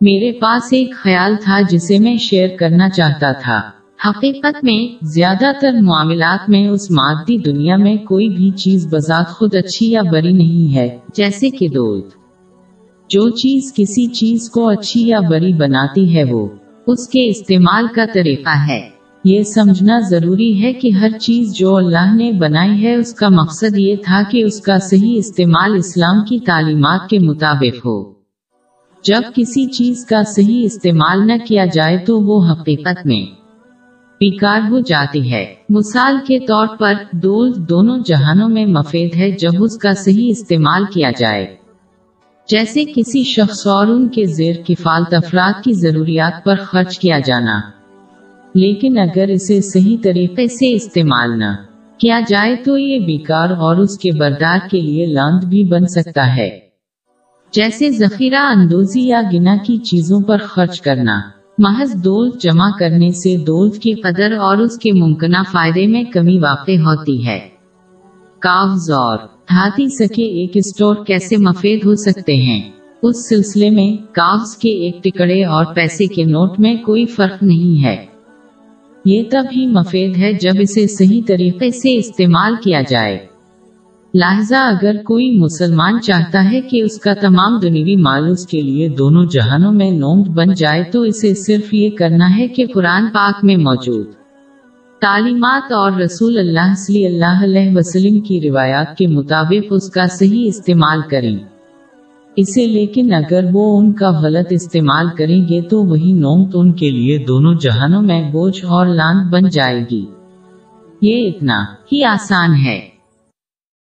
میرے پاس ایک خیال تھا جسے میں شیئر کرنا چاہتا تھا۔ حقیقت میں، زیادہ تر معاملات میں اس مادی دنیا میں کوئی بھی چیز بذات خود اچھی یا بری نہیں ہے، جیسے کہ دولت جو چیز کسی چیز کو اچھی یا بری بناتی ہے وہ اس کے استعمال کا طریقہ ہے۔ یہ سمجھنا ضروری ہے کہ ہر چیز جو اللہ نے بنائی ہے، اس کا مقصد یہ تھا کہ اس کا صحیح استعمال اسلام کی تعلیمات کے مطابق ہو۔ جب کسی چیز کا صحیح استعمال نہ کیا جائے تو وہ حقیقت میں بیکار ہو جاتی ہے۔ مثال کے طور پر، دول دونوں جہانوں میں مفید ہے جب اس کا صحیح استعمال کیا جائے۔ جیسے کسی شخص اور ان کے زیر کفالت افراد کی ضروریات پر خرچ کیا جانا۔ لیکن اگر اسے صحیح طریقے سے استعمال نہ کیا جائے تو یہ بیکار اور اس کے بردار کے لیے لاند بھی بن سکتا ہے۔ جیسے ذخیرہ اندوزی یا گنا کی چیزوں پر خرچ کرنا۔ محض دولت جمع کرنے سے دولت کی قدر اور اس کے ممکنہ فائدے میں کمی واقع ہوتی ہے۔ کاغذ اور دھاتی سکے ایک اسٹور کیسے مفید ہو سکتے ہیں؟ اس سلسلے میں کاغذ کے ایک ٹکڑے اور پیسے کے نوٹ میں کوئی فرق نہیں ہے۔ یہ تب ہی مفید ہے جب اسے صحیح طریقے سے استعمال کیا جائے۔ لہذا اگر کوئی مسلمان چاہتا ہے کہ اس کا تمام دنیوی مال اس کے لیے دونوں جہانوں میں نوٹ بن جائے تو اسے صرف یہ کرنا ہے کہ قرآن پاک میں موجود تعلیمات اور رسول اللہ صلی اللہ علیہ وسلم کی روایات کے مطابق اس کا صحیح استعمال کریں۔ اسے لیکن اگر وہ ان کا غلط استعمال کریں گے تو وہی نومت ان کے لیے دونوں جہانوں میں بوجھ اور لان بن جائے گی۔ یہ اتنا ہی آسان ہے۔